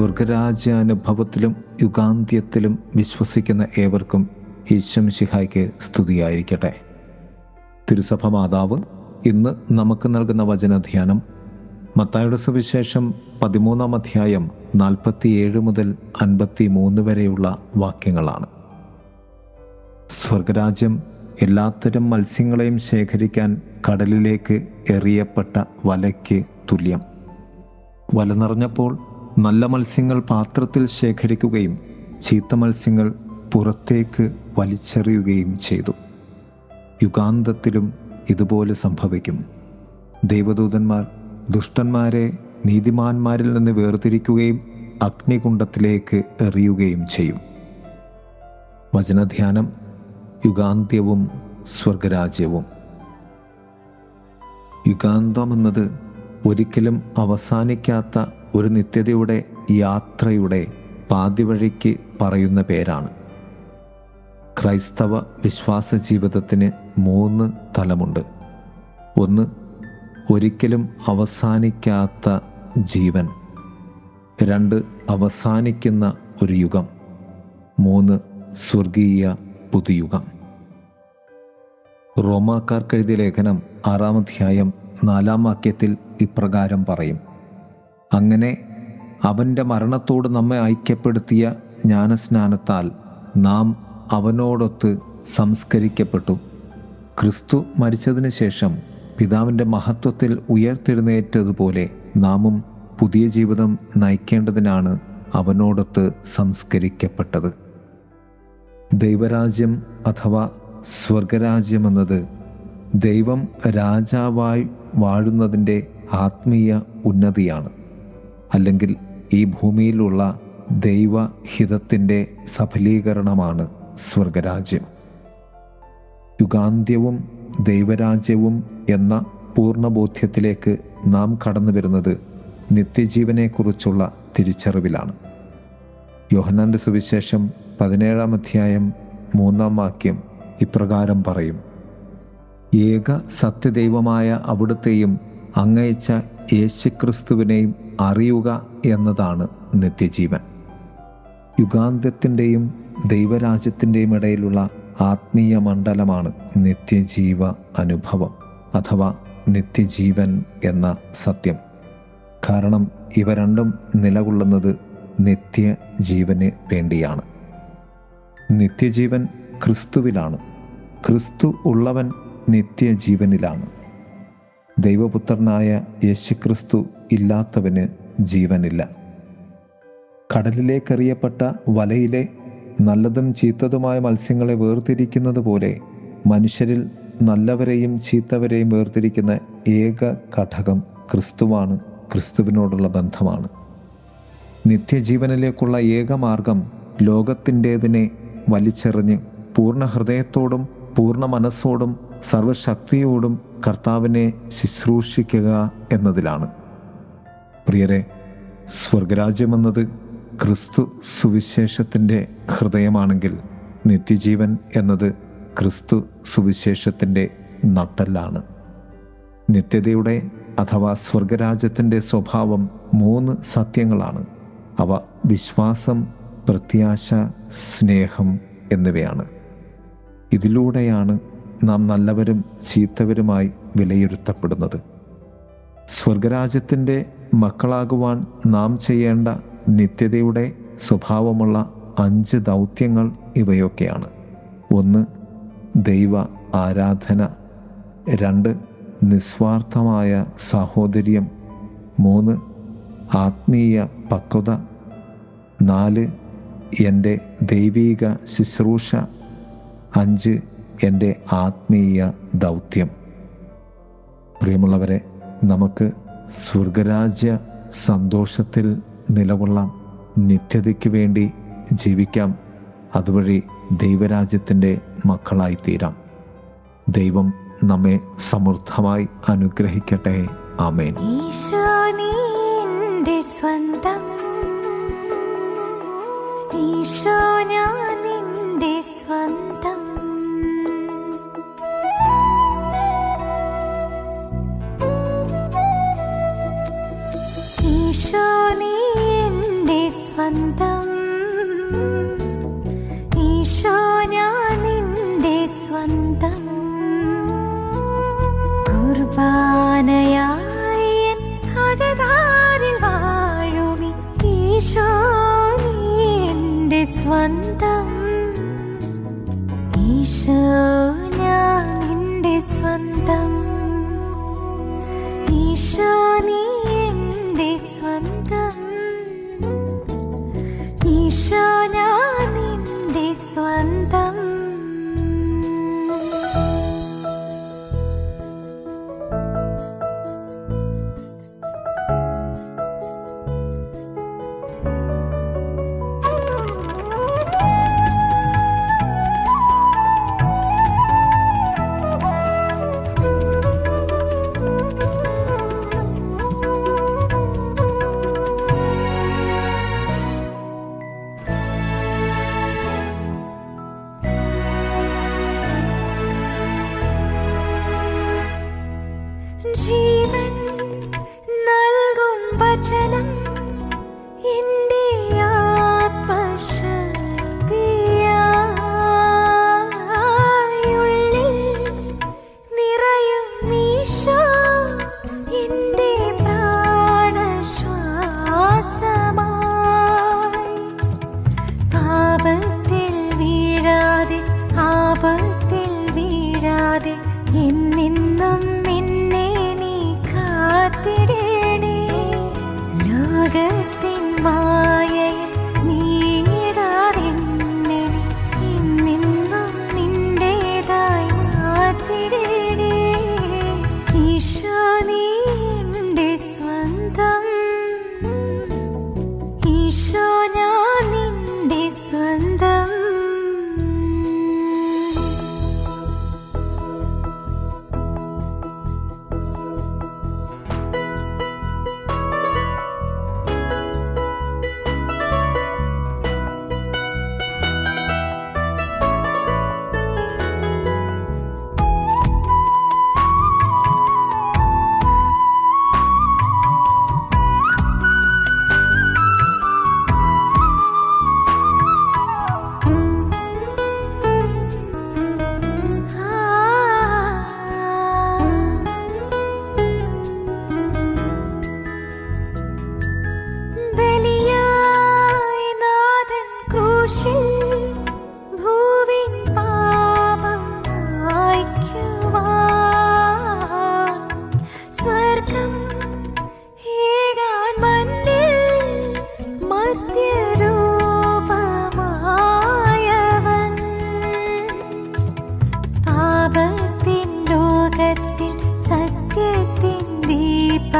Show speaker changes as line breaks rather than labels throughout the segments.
സ്വർഗരാജ്യാനുഭവത്തിലും യുഗാന്ത്യത്തിലും വിശ്വസിക്കുന്ന ഏവർക്കും ഈശ്വം ശിഹായ്ക്ക് സ്തുതിയായിരിക്കട്ടെ. തിരുസഭ മാതാവ് ഇന്ന് നമുക്ക് നൽകുന്ന വചനധ്യാനം മത്തായുടെ സുവിശേഷം പതിമൂന്നാം അധ്യായം നാൽപ്പത്തിയേഴ് മുതൽ അൻപത്തി മൂന്ന് വരെയുള്ള വാക്യങ്ങളാണ്. സ്വർഗരാജ്യം എല്ലാത്തരം മത്സ്യങ്ങളെയും ശേഖരിക്കാൻ കടലിലേക്ക് എറിയപ്പെട്ട വലയ്ക്ക് തുല്യം. വല നിറഞ്ഞപ്പോൾ നല്ല മത്സ്യങ്ങൾ പാത്രത്തിൽ ശേഖരിക്കുകയും ചീത്ത മത്സ്യങ്ങൾ പുറത്തേക്ക് വലിച്ചെറിയുകയും ചെയ്തു. യുഗാന്തത്തിലും ഇതുപോലെ സംഭവിക്കും. ദൈവദൂതന്മാർ ദുഷ്ടന്മാരെ നീതിമാന്മാരിൽ നിന്ന് വേർതിരിക്കുകയും അഗ്നികുണ്ഡത്തിലേക്ക് എറിയുകയും ചെയ്യും. വചനധ്യാനം യുഗാന്ത്യവും സ്വർഗരാജ്യവും. യുഗാന്തം എന്നത് ഒരിക്കലും അവസാനിക്കാത്ത ഒരു നിത്യതയുടെ യാത്രയുടെ പാതിവഴിക്ക് പറയുന്ന പേരാണ്. ക്രൈസ്തവ വിശ്വാസ ജീവിതത്തിന് മൂന്ന് തലമുണ്ട്. ഒന്ന് ഒരിക്കലും അവസാനിക്കാത്ത ജീവൻ. രണ്ട് അവസാനിക്കുന്ന ഒരു യുഗം. മൂന്ന് സ്വർഗീയ പുതുയുഗം. റോമാക്കാർക്കെഴുതിയ ലേഖനം ആറാം അധ്യായം നാലാം വാക്യത്തിൽ ഇപ്രകാരം പറയും. അങ്ങനെ അവന്റെ മരണത്തോട് നമ്മെ ഐക്യപ്പെടുത്തിയ ജ്ഞാനസ്നാനത്താൽ നാം അവനോടൊത്ത് സംസ്കരിക്കപ്പെട്ടു. ക്രിസ്തു മരിച്ചതിന് ശേഷം പിതാവിന്റെ മഹത്വത്തിൽ ഉയർത്തെഴുന്നേറ്റതുപോലെ നാമും പുതിയ ജീവിതം നയിക്കേണ്ടതിനാണ് അവനോടൊത്ത് സംസ്കരിക്കപ്പെട്ടത്. ദൈവരാജ്യം അഥവാ സ്വർഗരാജ്യം എന്നത് ദൈവം രാജാവായി വാഴുന്നതിന്റെ ആത്മീയ ഉന്നതിയാണ്. അല്ലെങ്കിൽ ഈ ഭൂമിയിലുള്ള ദൈവഹിതത്തിന്റെ സഫലീകരണമാണ് സ്വർഗരാജ്യം. യുഗാന്ത്യവും ദൈവരാജ്യവും എന്ന പൂർണബോധ്യത്തിലേക്ക് നാം കടന്നു വരുന്നത് നിത്യജീവനെക്കുറിച്ചുള്ള തിരിച്ചറിവിലാണ്. യോഹനാന്റെ സുവിശേഷം പതിനേഴാം അധ്യായം മൂന്നാം വാക്യം ഇപ്രകാരം പറയും. ഏക സത്യദൈവമായ അവിടുത്തെയും അങ്ങയച്ച യേശുക്രിസ്തുവിനെയും അറിയുക എന്നതാണ് നിത്യജീവൻ. യുഗാന്ത്യത്തിന്റെയും ദൈവരാജ്യത്തിന്റെയും ഇടയിലുള്ള ആത്മീയ മണ്ഡലമാണ് നിത്യജീവ അനുഭവം അഥവാ നിത്യജീവൻ എന്ന സത്യം. കാരണം ഇവ രണ്ടും നിലകൊള്ളുന്നത് നിത്യജീവന് വേണ്ടിയാണ്. നിത്യജീവൻ ക്രിസ്തുവിലാണ്. ക്രിസ്തു ഉള്ളവൻ നിത്യജീവനിലാണ്. ദൈവപുത്രനായ യേശുക്രിസ്തു ഇല്ലാത്തവന് ജീവനില്ല. കടലിലേക്കെറിയപ്പെട്ട വലയിലെ നല്ലതും ചീത്തതുമായ മത്സ്യങ്ങളെ വേർതിരിക്കുന്നത് പോലെ മനുഷ്യരിൽ നല്ലവരെയും ചീത്തവരെയും വേർതിരിക്കുന്ന ഏക ഘടകം ക്രിസ്തുവാണ് ക്രിസ്തുവിനോടുള്ള ബന്ധമാണ്. നിത്യജീവനിലേക്കുള്ള ഏക മാർഗം ലോകത്തിന്റേതിനെ വലിച്ചെറിഞ്ഞ് പൂർണ ഹൃദയത്തോടും പൂർണ മനസ്സോടും സർവശക്തിയോടും കർത്താവിനെ ശുശ്രൂഷിക്കുക എന്നതിലാണ്. പ്രിയരെ സ്വർഗരാജ്യമെന്നത് ക്രിസ്തു സുവിശേഷത്തിന്റെ ഹൃദയമാണെങ്കിൽ നിത്യജീവൻ എന്നത് ക്രിസ്തു സുവിശേഷത്തിന്റെ നട്ടല്ലാണ്. നിത്യതയുടെ അഥവാ സ്വർഗരാജ്യത്തിന്റെ സ്വഭാവം മൂന്ന് സത്യങ്ങളാണ്. അവ വിശ്വാസം പ്രത്യാശ സ്നേഹം എന്നിവയാണ്. ഇതിലൂടെയാണ് നാം നല്ലവരും ചീത്തവരുമായി വിലയിരുത്തപ്പെടുന്നത്. സ്വർഗരാജ്യത്തിന്റെ മക്കളാകുവാൻ നാം ചെയ്യേണ്ട നിത്യതയുടെ സ്വഭാവമുള്ള അഞ്ച് ദൗത്യങ്ങൾ ഇവയൊക്കെയാണ്. ഒന്ന് ദൈവ ആരാധന. രണ്ട് നിസ്വാർത്ഥമായ സാഹോദര്യം. മൂന്ന് ആത്മീയ പക്വത. നാല് എന്റെ ദൈവീക ശുശ്രൂഷ. അഞ്ച് എന്റെ ആത്മീയ ദൗത്യം. പ്രിയമുള്ളവരെ നമുക്ക് സ്വർഗരാജ്യ സന്തോഷത്തിൽ നിലകൊള്ളാം. നിത്യതയ്ക്ക് വേണ്ടി ജീവിക്കാം. അതുവഴി ദൈവരാജ്യത്തിന്റെ മക്കളായിത്തീരാം. ദൈവം നമ്മെ സമൃദ്ധമായി അനുഗ്രഹിക്കട്ടെ. ആമേൻ.
സ്വന്തം. ഈശോ ഞാൻ നിന്റെ സ്വന്തം. 等到 ഈശോ ഞാൻ നിന്റെ സ്വന്തം 吗？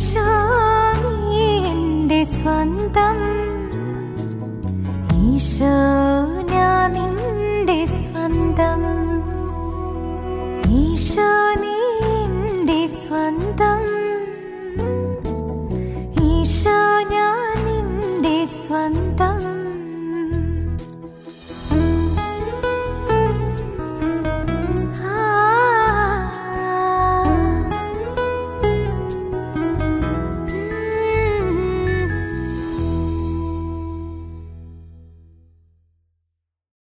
ഈശോ സ്വന്തം. ഈശോ ഞാൻ നിന്റെ സ്വന്തം. ഈശോ നീ സ്വന്തം. ഈശോ ഞാൻ നിന്റെ സ്വന്തം.